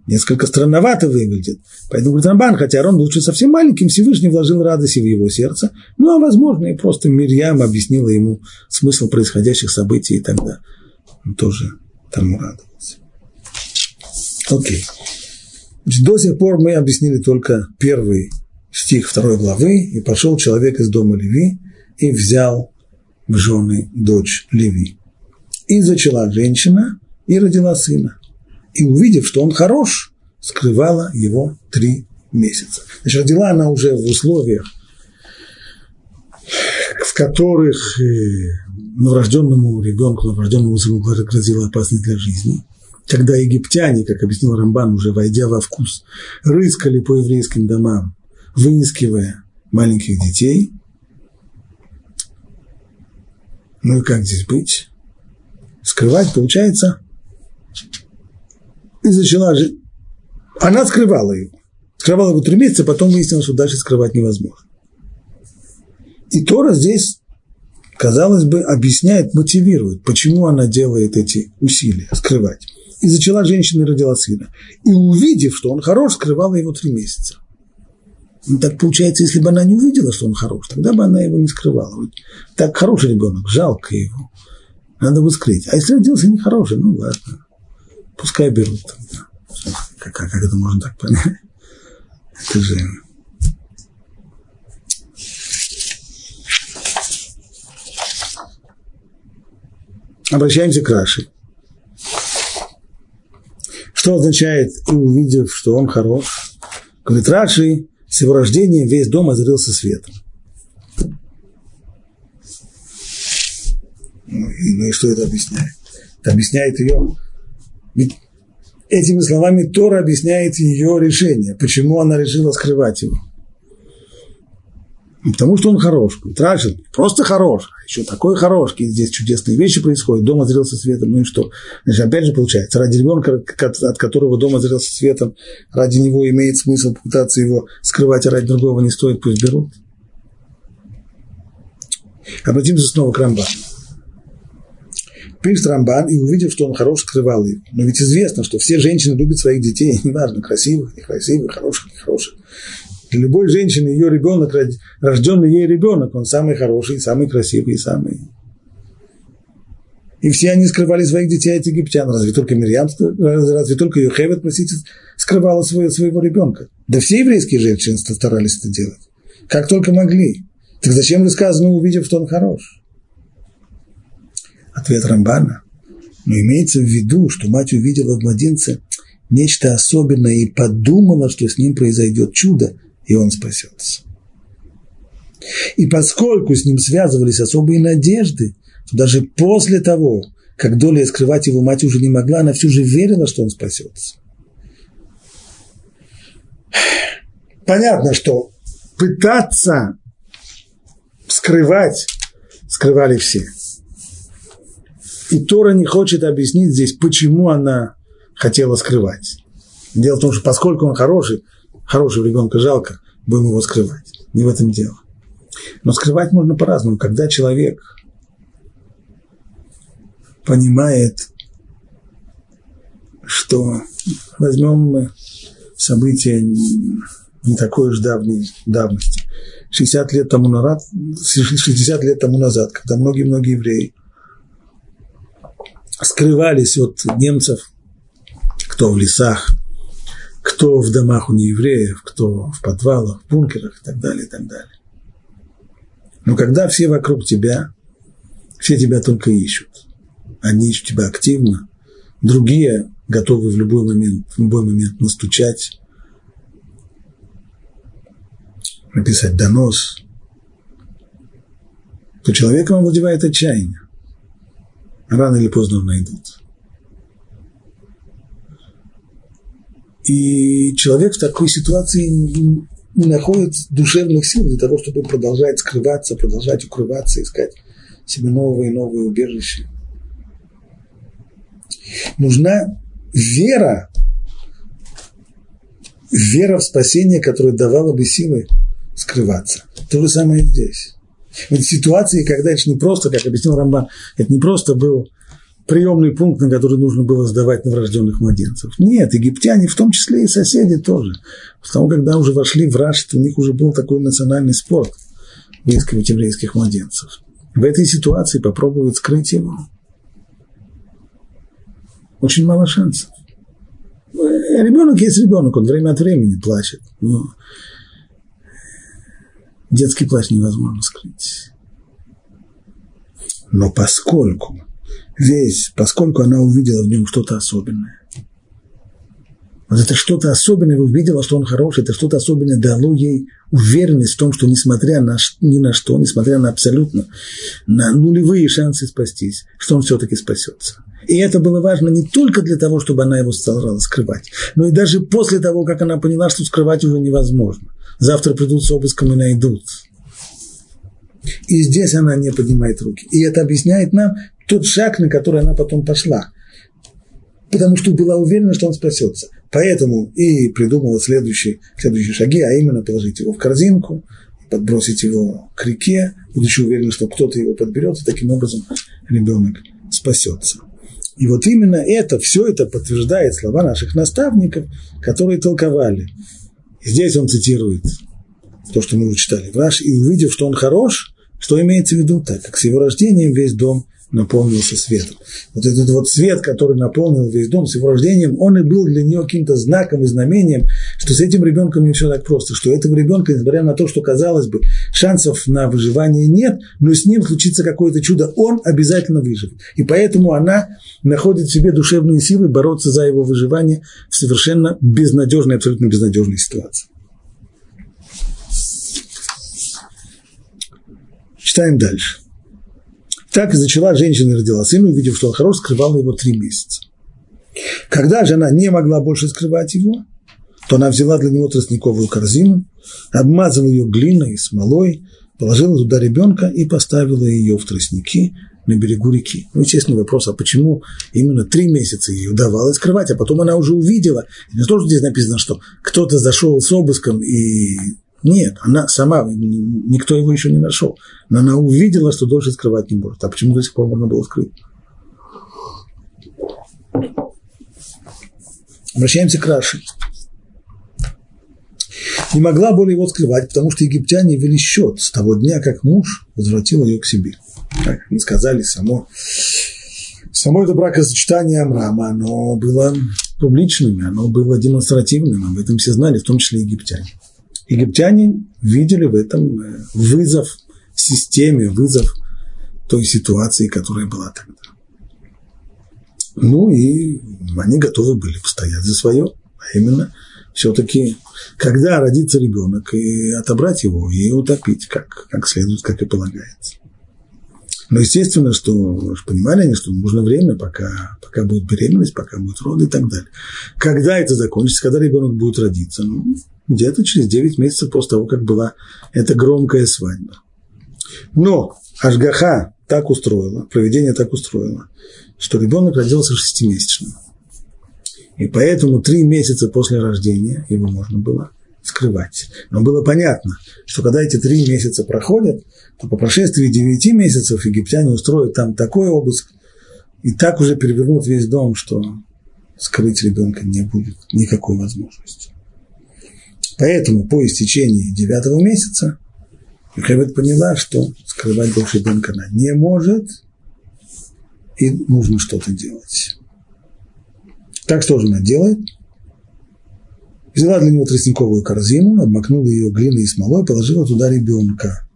несколько странновато выглядит. Поэтому говорит Рамбан, хотя Арон еще совсем маленьким, Всевышний вложил радость в его сердце. Ну, а возможно, и просто Мирьям объяснила ему смысл происходящих событий, и тогда он тоже тому радовался. Окей. Значит, до сих пор мы объяснили только первый стих второй главы, и пошел человек из дома Леви и взял в жены дочь Леви. И зачала женщина, и родила сына. И увидев, что он хорош, скрывала его три месяца. Значит, родила она уже в условиях, в которых э, новорожденному ребенку, новорожденному сыну грозила опасность для жизни. Когда египтяне, как объяснил Рамбан, уже войдя во вкус, рыскали по еврейским домам, выискивая маленьких детей. Ну и как здесь быть? Скрывать, получается, и зачала жить. Она скрывала его. Скрывала его три месяца, потом выяснилось, что дальше скрывать невозможно. И Тора здесь, казалось бы, объясняет, мотивирует, почему она делает эти усилия скрывать. И зачала женщина и родила сына. И увидев, что он хорош, скрывала его три месяца. Ну, так получается, если бы она не увидела, что он хорош, тогда бы она его не скрывала. Так хороший ребенок, жалко его. Надо бы скрыть. А если родился нехороший, ну ладно, пускай берут как, как это можно так понять? Это же... Обращаемся к Раши. Что означает, и увидев, что он хорош? Говорит, Раши, с его рождения весь дом озарился светом. Ну и, ну и что это объясняет? Это объясняет ее. Ведь этими словами Тора объясняет ее решение, почему она решила скрывать его. Ну, потому что он хорош. Рашид просто хорош. А еще такой хорош. И здесь чудесные вещи происходят. Дом озрелся светом. Ну и что? Значит, опять же получается, ради ребенка, от которого дом озрелся светом, ради него имеет смысл попытаться его скрывать, а ради другого не стоит, пусть берут. Обратимся снова к Рамбану. Пишет Рамбан и увидев, что он хорош, скрывал его. Но ведь известно, что все женщины любят своих детей, неважно, красивых, некрасивых, хороших, нехороших. Для любой женщины ее ребенок, рожденный ей ребенок, он самый хороший, самый красивый, самый... И все они скрывали своих детей от египтян. Разве только Мирьям, разве только Йохевет, простите, скрывала своего, своего ребенка. Да все еврейские женщины старались это делать. Как только могли. Так зачем рассказано, увидев, что он хорош? Ответ Рамбана. Но имеется в виду, что мать увидела в младенце нечто особенное и подумала, что с ним произойдет чудо, и он спасется. И поскольку с ним связывались особые надежды, то даже после того, как доля скрывать его мать уже не могла, она все же верила, что он спасется. Понятно, что пытаться скрывать скрывали все. И Тора не хочет объяснить здесь, почему она хотела скрывать. Дело в том, что поскольку он хороший, хорошего ребенка жалко, будем его скрывать. Не в этом дело. Но скрывать можно по-разному. Когда человек понимает, что возьмем мы события не такой уж давней давности. 60 лет тому назад, 60 лет тому назад, когда многие-многие евреи скрывались от немцев, кто в лесах, кто в домах у неевреев, кто в подвалах, в бункерах и так далее, и так далее. Но когда все вокруг тебя, все тебя только ищут. Они ищут тебя активно, другие готовы в любой момент, в любой момент настучать, написать донос, то человеком овладевает отчаяние. Рано или поздно найдут. И человек в такой ситуации не находит душевных сил для того, чтобы продолжать скрываться, продолжать укрываться, искать себе новые и новые убежища. Нужна вера, вера в спасение, которая давала бы силы скрываться. То же самое и здесь. В ситуации, когда это не просто, как объяснил Рамбан, это не просто был приемный пункт, на который нужно было сдавать новорожденных младенцев. Нет, египтяне, в том числе и соседи тоже. Потому когда уже вошли в Рашид, у них уже был такой национальный спорт выискивать еврейских младенцев. В этой ситуации попробовать скрыть его. Очень мало шансов. Ребенок есть ребенок, он время от времени плачет. Но детский плач невозможно скрыть. Но поскольку весь, поскольку она увидела в нем что-то особенное. Вот это что-то особенное увидела, что он хороший, это что-то особенное дало ей уверенность в том, что несмотря на, ни на что, несмотря на абсолютно, на нулевые шансы спастись, что он все-таки спасется. И это было важно не только для того, чтобы она его стала скрывать, но и даже после того, как она поняла, что скрывать уже невозможно. Завтра придут с обыском и найдут. И здесь она не поднимает руки. И это объясняет нам тот шаг, на который она потом пошла. Потому что была уверена, что он спасется. Поэтому и придумала следующие, следующие шаги, а именно положить его в корзинку, подбросить его к реке, будучи уверена, что кто-то его подберет, и таким образом ребенок спасется. И вот именно это, все это подтверждает слова наших наставников, которые толковали. И здесь он цитирует то, что мы уже читали и увидев, что он хорош, что имеется в виду, так как с его рождением весь дом наполнился светом. Вот этот вот свет, который наполнил весь дом с его рождением, он и был для нее каким-то знаком и знамением, что с этим ребенком не все так просто, что этого ребенка, несмотря на то, что, казалось бы, шансов на выживание нет, но с ним случится какое-то чудо, он обязательно выживет. И поэтому она находит в себе душевные силы бороться за его выживание в совершенно безнадежной, абсолютно безнадежной ситуации. Читаем дальше. Так и зачала женщина родила сына, увидев, что он хорош, скрывала его три месяца. Когда же она не могла больше скрывать его, то она взяла для него тростниковую корзину, обмазала ее глиной и смолой, положила туда ребенка и поставила ее в тростники на берегу реки. Ну, естественный вопрос, а почему именно три месяца ее удавалось скрывать, а потом она уже увидела, не то, что здесь написано, что кто-то зашел с обыском и нет, она сама, никто его еще не нашел. Но она увидела, что дольше скрывать не может. А почему до сих пор можно было скрыть? Обращаемся к Раши. Не могла более его скрывать, потому что египтяне вели счет с того дня, как муж возвратил ее к себе. Как сказали, само, само это бракосочетание Амрама, оно было публичным, оно было демонстративным, об этом все знали, в том числе египтяне. Египтяне видели в этом э, вызов системе, вызов той ситуации, которая была тогда. Ну и они готовы были постоять за свое, а именно все-таки, когда родится ребенок, и отобрать его, и утопить, как, как следует, как и полагается. Но естественно, что понимали они, что нужно время, пока, пока будет беременность, пока будет роды и так далее. Когда это закончится, когда ребенок будет родиться? Ну, где-то через 9 месяцев после того, как была эта громкая свадьба. Но Ашгаха так устроила, проведение так устроило, что ребенок родился шестимесячным. И поэтому три месяца после рождения его можно было скрывать. Но было понятно, что когда эти три месяца проходят, то по прошествии девяти месяцев египтяне устроят там такой обыск, и так уже перевернут весь дом, что скрыть ребенка не будет никакой возможности. Поэтому по истечении девятого месяца Юхевед поняла, что скрывать больше ребенка она не может, и нужно что-то делать. Так что же она делает? Взяла для него тростниковую корзину, обмакнула ее глиной и смолой, положила туда ребенка.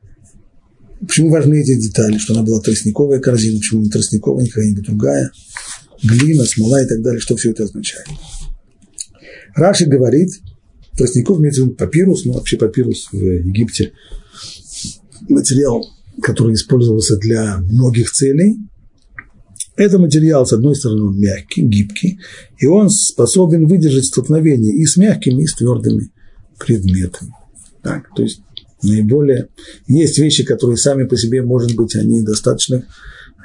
Почему важны эти детали, что она была тростниковая корзина, почему не тростниковая, не какая-нибудь другая, глина, смола и так далее, что все это означает. Раши говорит, тростников имеется в виду папирус, ну вообще папирус в Египте материал, который использовался для многих целей. Это материал, с одной стороны, он мягкий, гибкий, и он способен выдержать столкновение и с мягкими, и с твердыми предметами. Так, то есть наиболее... Есть вещи, которые сами по себе, может быть, они достаточно,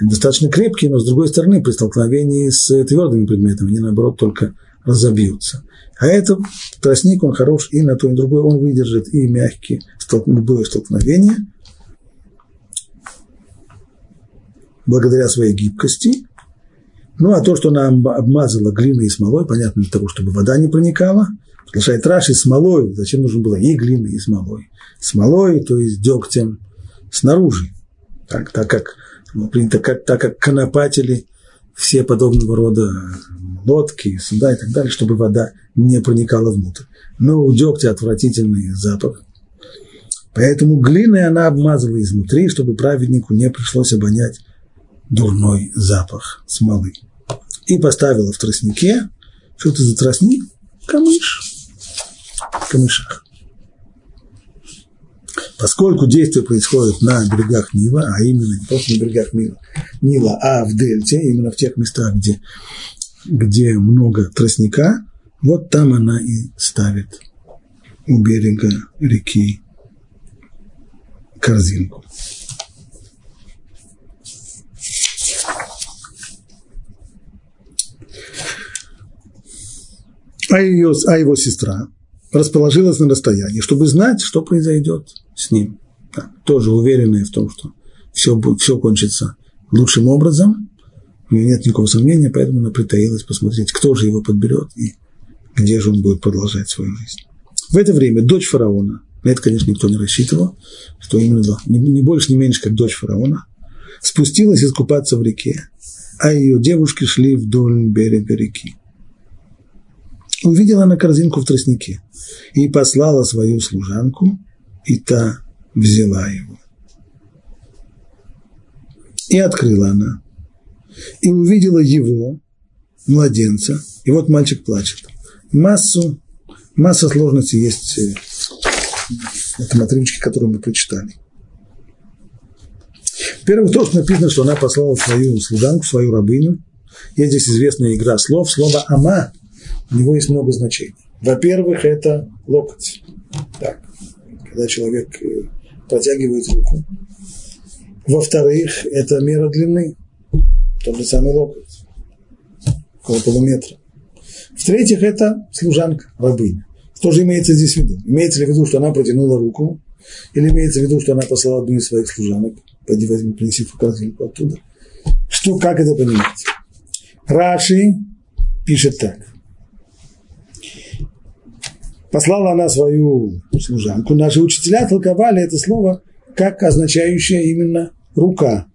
достаточно крепкие, но с другой стороны, при столкновении с твердыми предметами, они, наоборот, только разобьются. А этот тростник, он хорош и на то, и на другое, он выдержит и мягкие любое столкновение, благодаря своей гибкости. Ну, а то, что она обмазала глиной и смолой, понятно, для того, чтобы вода не проникала. Продолжает Раши, смолой. Зачем нужно было и глиной, и смолой? Смолой, то есть дегтем снаружи. Так, так как ну, принято, как, так как конопатели все подобного рода лодки, суда и так далее, чтобы вода не проникала внутрь. Но у дегтя отвратительный запах. Поэтому глиной она обмазывала изнутри, чтобы праведнику не пришлось обонять дурной запах смолы. И поставила в тростнике, что это за тростник? Камыш. В камышах. Поскольку действие происходит на берегах Нила, а именно не просто на берегах Нила, Нила, а в дельте, именно в тех местах, где, где много тростника, вот там она и ставит у берега реки корзинку. А, ее, а его сестра расположилась на расстоянии, чтобы знать, что произойдет с ним. Да, тоже уверенная в том, что все, будет, все кончится лучшим образом. У нее нет никакого сомнения, поэтому она притаилась посмотреть, кто же его подберет и где же он будет продолжать свою жизнь. В это время дочь фараона, на это, конечно, никто не рассчитывал, что именно не больше, не меньше, как дочь фараона, спустилась искупаться в реке, а ее девушки шли вдоль берега реки. Увидела она корзинку в тростнике и послала свою служанку, и та взяла его. И открыла она, и увидела его, младенца, и вот мальчик плачет. Массу, масса сложностей есть э, в этом отрывочке, который мы прочитали. Во-первых, то, что написано, что она послала свою служанку, свою рабыню. Есть здесь известная игра слов. Слово «ама» у него есть много значений. Во-первых, это локоть. Так, когда человек э, протягивает руку. Во-вторых, это мера длины. Тот же самый локоть. Около полуметра. В-третьих, это служанка, рабыня. Что же имеется здесь в виду? Имеется ли в виду, что она протянула руку? Или имеется в виду, что она послала одну из своих служанок? Пойди возьми, принеси корзинку оттуда. Что, как это понимать? Раши пишет так. Послала она свою служанку. Наши учителя толковали это слово как означающее именно рука,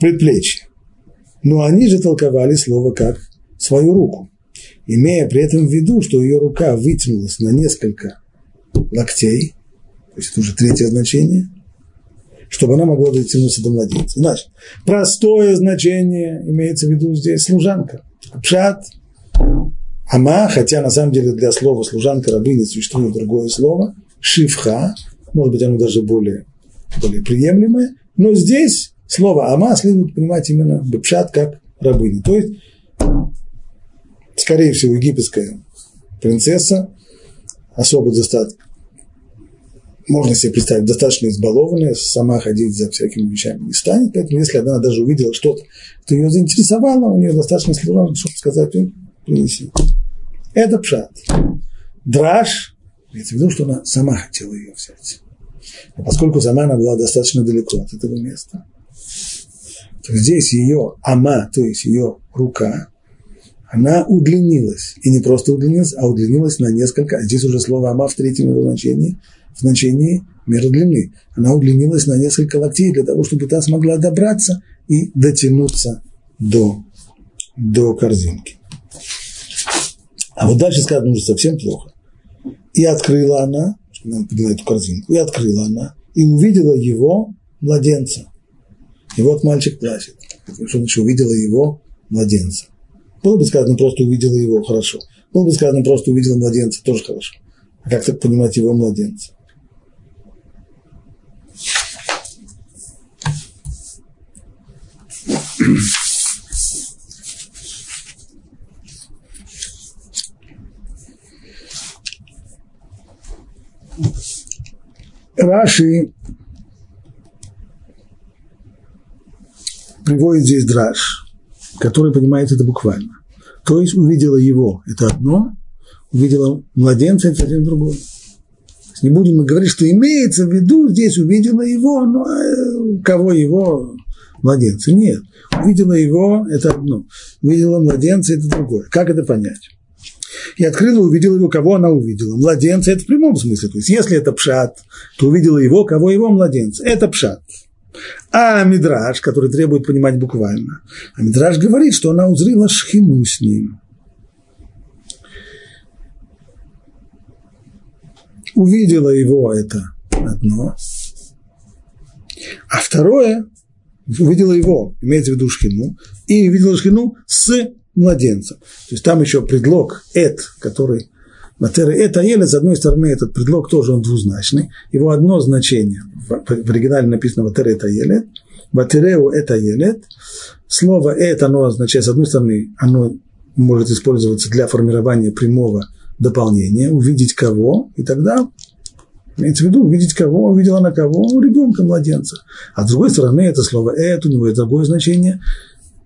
предплечье. Но они же толковали слово как свою руку, имея при этом в виду, что ее рука вытянулась на несколько локтей, то есть это уже третье значение, чтобы она могла дотянуться до младенца. Значит, простое значение имеется в виду здесь служанка. Пшат, ама, хотя на самом деле для слова служанка, рабыня существует другое слово, шифха, может быть, оно даже более, более приемлемое, но здесь Слово «ама» следует понимать именно бепшат как рабыня. То есть, скорее всего, египетская принцесса, особо достаточно, можно себе представить, достаточно избалованная, сама ходить за всякими вещами не станет, поэтому если она даже увидела что-то, что ее заинтересовало, у нее достаточно служанок, чтобы сказать, принеси. Это пшат. Драж, имеется в виду, что она сама хотела ее взять. Поскольку сама она была достаточно далеко от этого места, то здесь ее ама, то есть ее рука, она удлинилась. И не просто удлинилась, а удлинилась на несколько, а здесь уже слово ама в третьем его значении, в значении меры длины. Она удлинилась на несколько локтей для того, чтобы та смогла добраться и дотянуться до, до корзинки. А вот дальше сказано уже совсем плохо. И открыла она, она подняла эту корзинку, и открыла она, и увидела его младенца – и вот мальчик плачет, что значит, увидела его младенца. Было бы сказано, просто увидела его, хорошо. Было бы сказано, просто увидела младенца, тоже хорошо. А как так понимать его младенца? Раши приводит здесь драж, который понимает это буквально. То есть увидела его – это одно, увидела младенца – это совсем другое. Не будем мы говорить, что имеется в виду, здесь увидела его, но э, кого его? Младенца. Нет. Увидела его – это одно. Увидела младенца – это другое. Как это понять? И открыла, увидела его, кого она увидела. Младенца – это в прямом смысле. То есть, если это пшат, то увидела его, кого его младенца. Это пшат. А Мидраж, который требует понимать буквально, а Мидраж говорит, что она узрела шхину с ним. Увидела его это одно, а второе увидела его, имеется в виду шхину, и увидела шхину с младенцем. То есть там еще предлог «эт», который Матера это еле, с одной стороны, этот предлог тоже он двузначный. Его одно значение, в оригинале написано Матера это еле, Ватереу это елет. Слово это, оно означает, с одной стороны, оно может использоваться для формирования прямого дополнения, увидеть кого, и тогда Имеется в виду, увидеть кого, увидела на кого, ребенка, младенца. А с другой стороны, это слово «это», у него есть другое значение,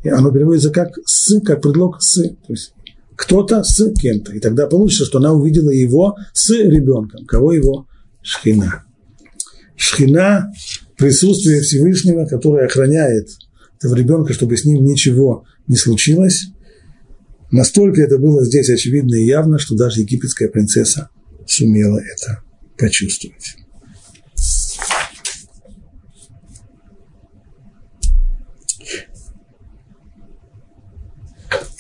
оно переводится как «с», как предлог «с». То есть кто-то с кем-то. И тогда получится, что она увидела его с ребенком. Кого его? Шхина. Шхина – присутствие Всевышнего, которое охраняет этого ребенка, чтобы с ним ничего не случилось. Настолько это было здесь очевидно и явно, что даже египетская принцесса сумела это почувствовать.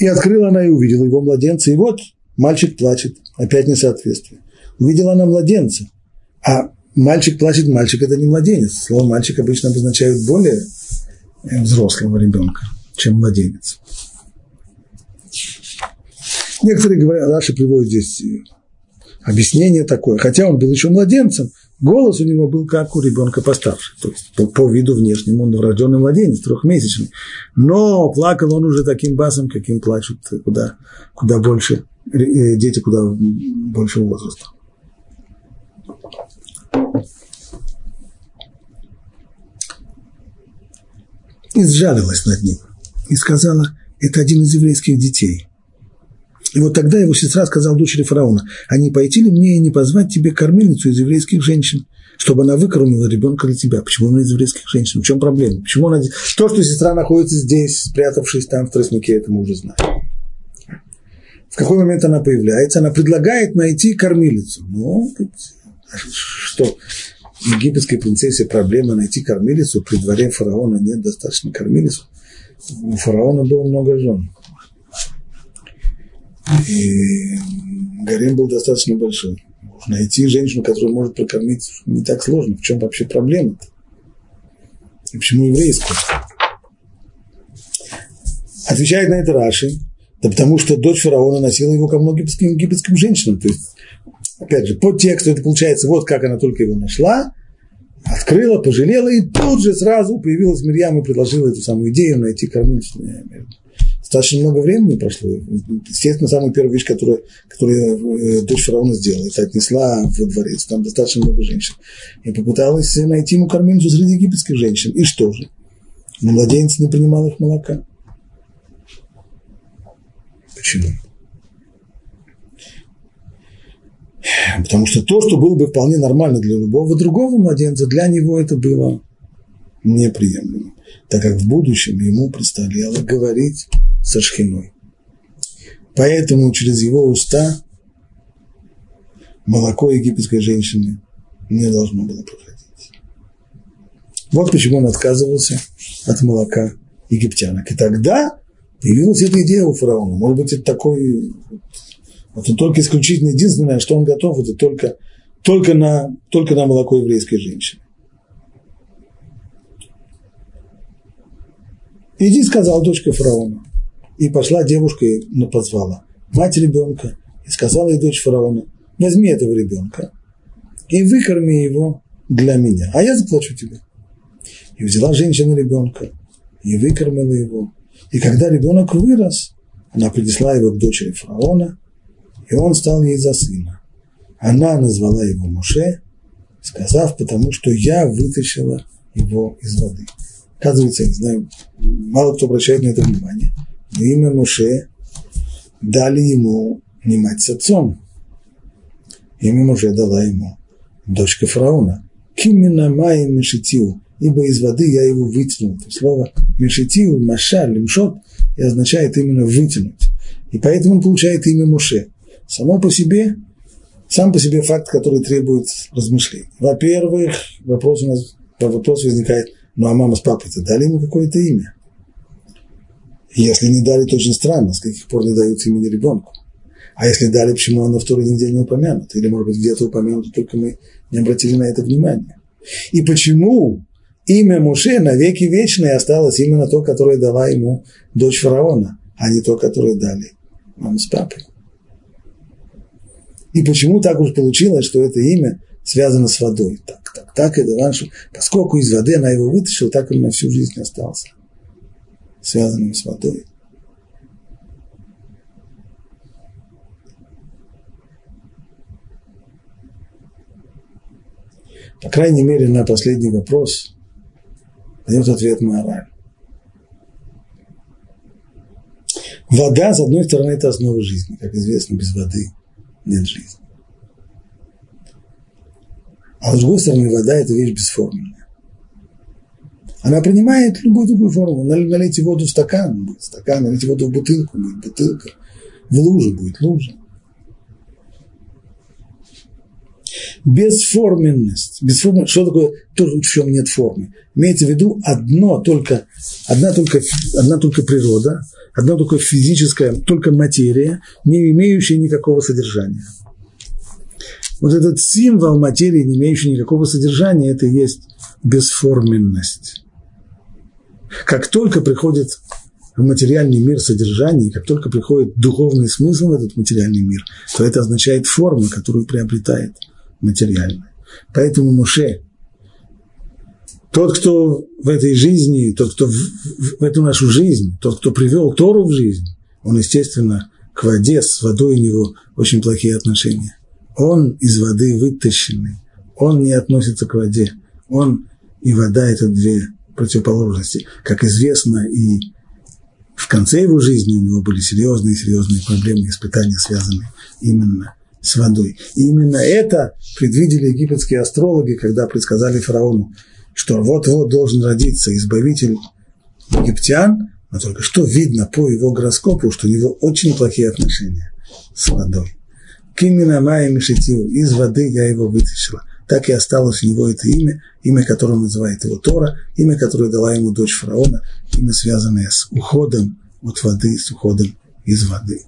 И открыла она и увидела его младенца. И вот мальчик плачет. Опять несоответствие. Увидела она младенца. А мальчик плачет, мальчик – это не младенец. Слово «мальчик» обычно обозначает более э, взрослого ребенка, чем младенец. Некоторые говорят, Раши приводит здесь э, объяснение такое, хотя он был еще младенцем, Голос у него был как у ребенка постарше, то есть по, по виду внешнему, он рожденный младенец, трехмесячный. Но плакал он уже таким басом, каким плачут куда, куда больше, э, дети куда больше возраста. И сжалилась над ним. И сказала, это один из еврейских детей. И вот тогда его сестра сказала дочери фараона, а не пойти ли мне и не позвать тебе кормилицу из еврейских женщин, чтобы она выкормила ребенка для тебя? Почему она из еврейских женщин? В чем проблема? Почему она... То, что сестра находится здесь, спрятавшись там в тростнике, это мы уже знаем. В какой момент она появляется? Она предлагает найти кормилицу. Ну, что, египетской принцессе проблема найти кормилицу, при дворе фараона нет достаточно кормилицу. У фараона было много жен. И гарем был достаточно большой. Найти женщину, которая может прокормить, не так сложно. В чем вообще проблема-то? И почему еврейскую? Отвечает на это Раши, да потому что дочь фараона носила его ко многим египетским женщинам. То есть, опять же, по тексту это получается, вот как она только его нашла, открыла, пожалела, и тут же сразу появилась Мирьям и предложила эту самую идею найти кормильницу достаточно много времени прошло. Естественно, самая первая вещь, которую, которую э, дочь фараона сделала, это отнесла во дворец. Там достаточно много женщин. И попыталась найти ему кормильницу среди египетских женщин. И что же? Но младенец не принимал их молока. Почему? Потому что то, что было бы вполне нормально для любого другого младенца, для него это было неприемлемо, так как в будущем ему предстояло говорить со шхиной. Поэтому через его уста молоко египетской женщины не должно было проходить. Вот почему он отказывался от молока египтянок. И тогда появилась эта идея у фараона. Может быть, это такой... Это только исключительно единственное, что он готов, это только, только, на, только на молоко еврейской женщины. Иди, сказал дочка фараона. И пошла девушка и ну, позвала мать ребенка и сказала ей дочь фараона, возьми этого ребенка и выкорми его для меня, а я заплачу тебе. И взяла женщина ребенка и выкормила его. И когда ребенок вырос, она принесла его к дочери фараона, и он стал ей за сына. Она назвала его Муше, сказав, потому что я вытащила его из воды. Оказывается, я не знаю, мало кто обращает на это внимание, имя Моше дали ему не мать с отцом. Имя Моше дала ему дочка фараона. Кимина Майя Мешитиу, ибо из воды я его вытянул. То слово Мешитиу, Машаль, Лимшот и означает именно вытянуть. И поэтому он получает имя Моше. Само по себе, сам по себе факт, который требует размышлений. Во-первых, вопрос у нас, вопрос возникает, ну а мама с папой-то дали ему какое-то имя? Если не дали, то очень странно, с каких пор не дают имени ребенку. А если дали, почему оно в Торе нигде не упомянуто? Или, может быть, где-то упомянуто, только мы не обратили на это внимание. И почему имя Муше навеки вечное осталось именно то, которое дала ему дочь фараона, а не то, которое дали мама с папой? И почему так уж получилось, что это имя связано с водой? Так, так, так, это раньше, поскольку из воды она его вытащила, так он на всю жизнь остался, связанным с водой. По крайней мере, на последний вопрос дает ответ мораль. Вода, с одной стороны, это основа жизни. Как известно, без воды нет жизни. А с другой стороны, вода – это вещь бесформенная. Она принимает любую другую форму. Налейте воду в стакан, будет стакан, налейте воду в бутылку, будет бутылка. В лужу будет лужа. Бесформенность. Бесформенность. Что такое то, в чем нет формы? Имеется в виду одно только, одна только, одна только природа, одна только физическая, только материя, не имеющая никакого содержания. Вот этот символ материи, не имеющий никакого содержания, это и есть бесформенность. Как только приходит в материальный мир содержание, как только приходит духовный смысл в этот материальный мир, то это означает форму, которую приобретает – материальное. Поэтому Муше, тот, кто в этой жизни, тот, кто в, в эту нашу жизнь, тот, кто привел Тору в жизнь, он, естественно, к воде, с водой у него очень плохие отношения. Он из воды вытащенный, он не относится к воде. Он и вода – это две противоположности. Как известно, и в конце его жизни у него были серьезные-серьезные проблемы, испытания, связанные именно с водой. И именно это предвидели египетские астрологи, когда предсказали фараону, что вот-вот должен родиться избавитель египтян, но только что видно по его гороскопу, что у него очень плохие отношения с водой. Кимина Майя Мишитил, из воды я его вытащила. Так и осталось у него это имя, имя, которое называет его Тора, имя, которое дала ему дочь фараона, имя, связанное с уходом от воды, с уходом из воды.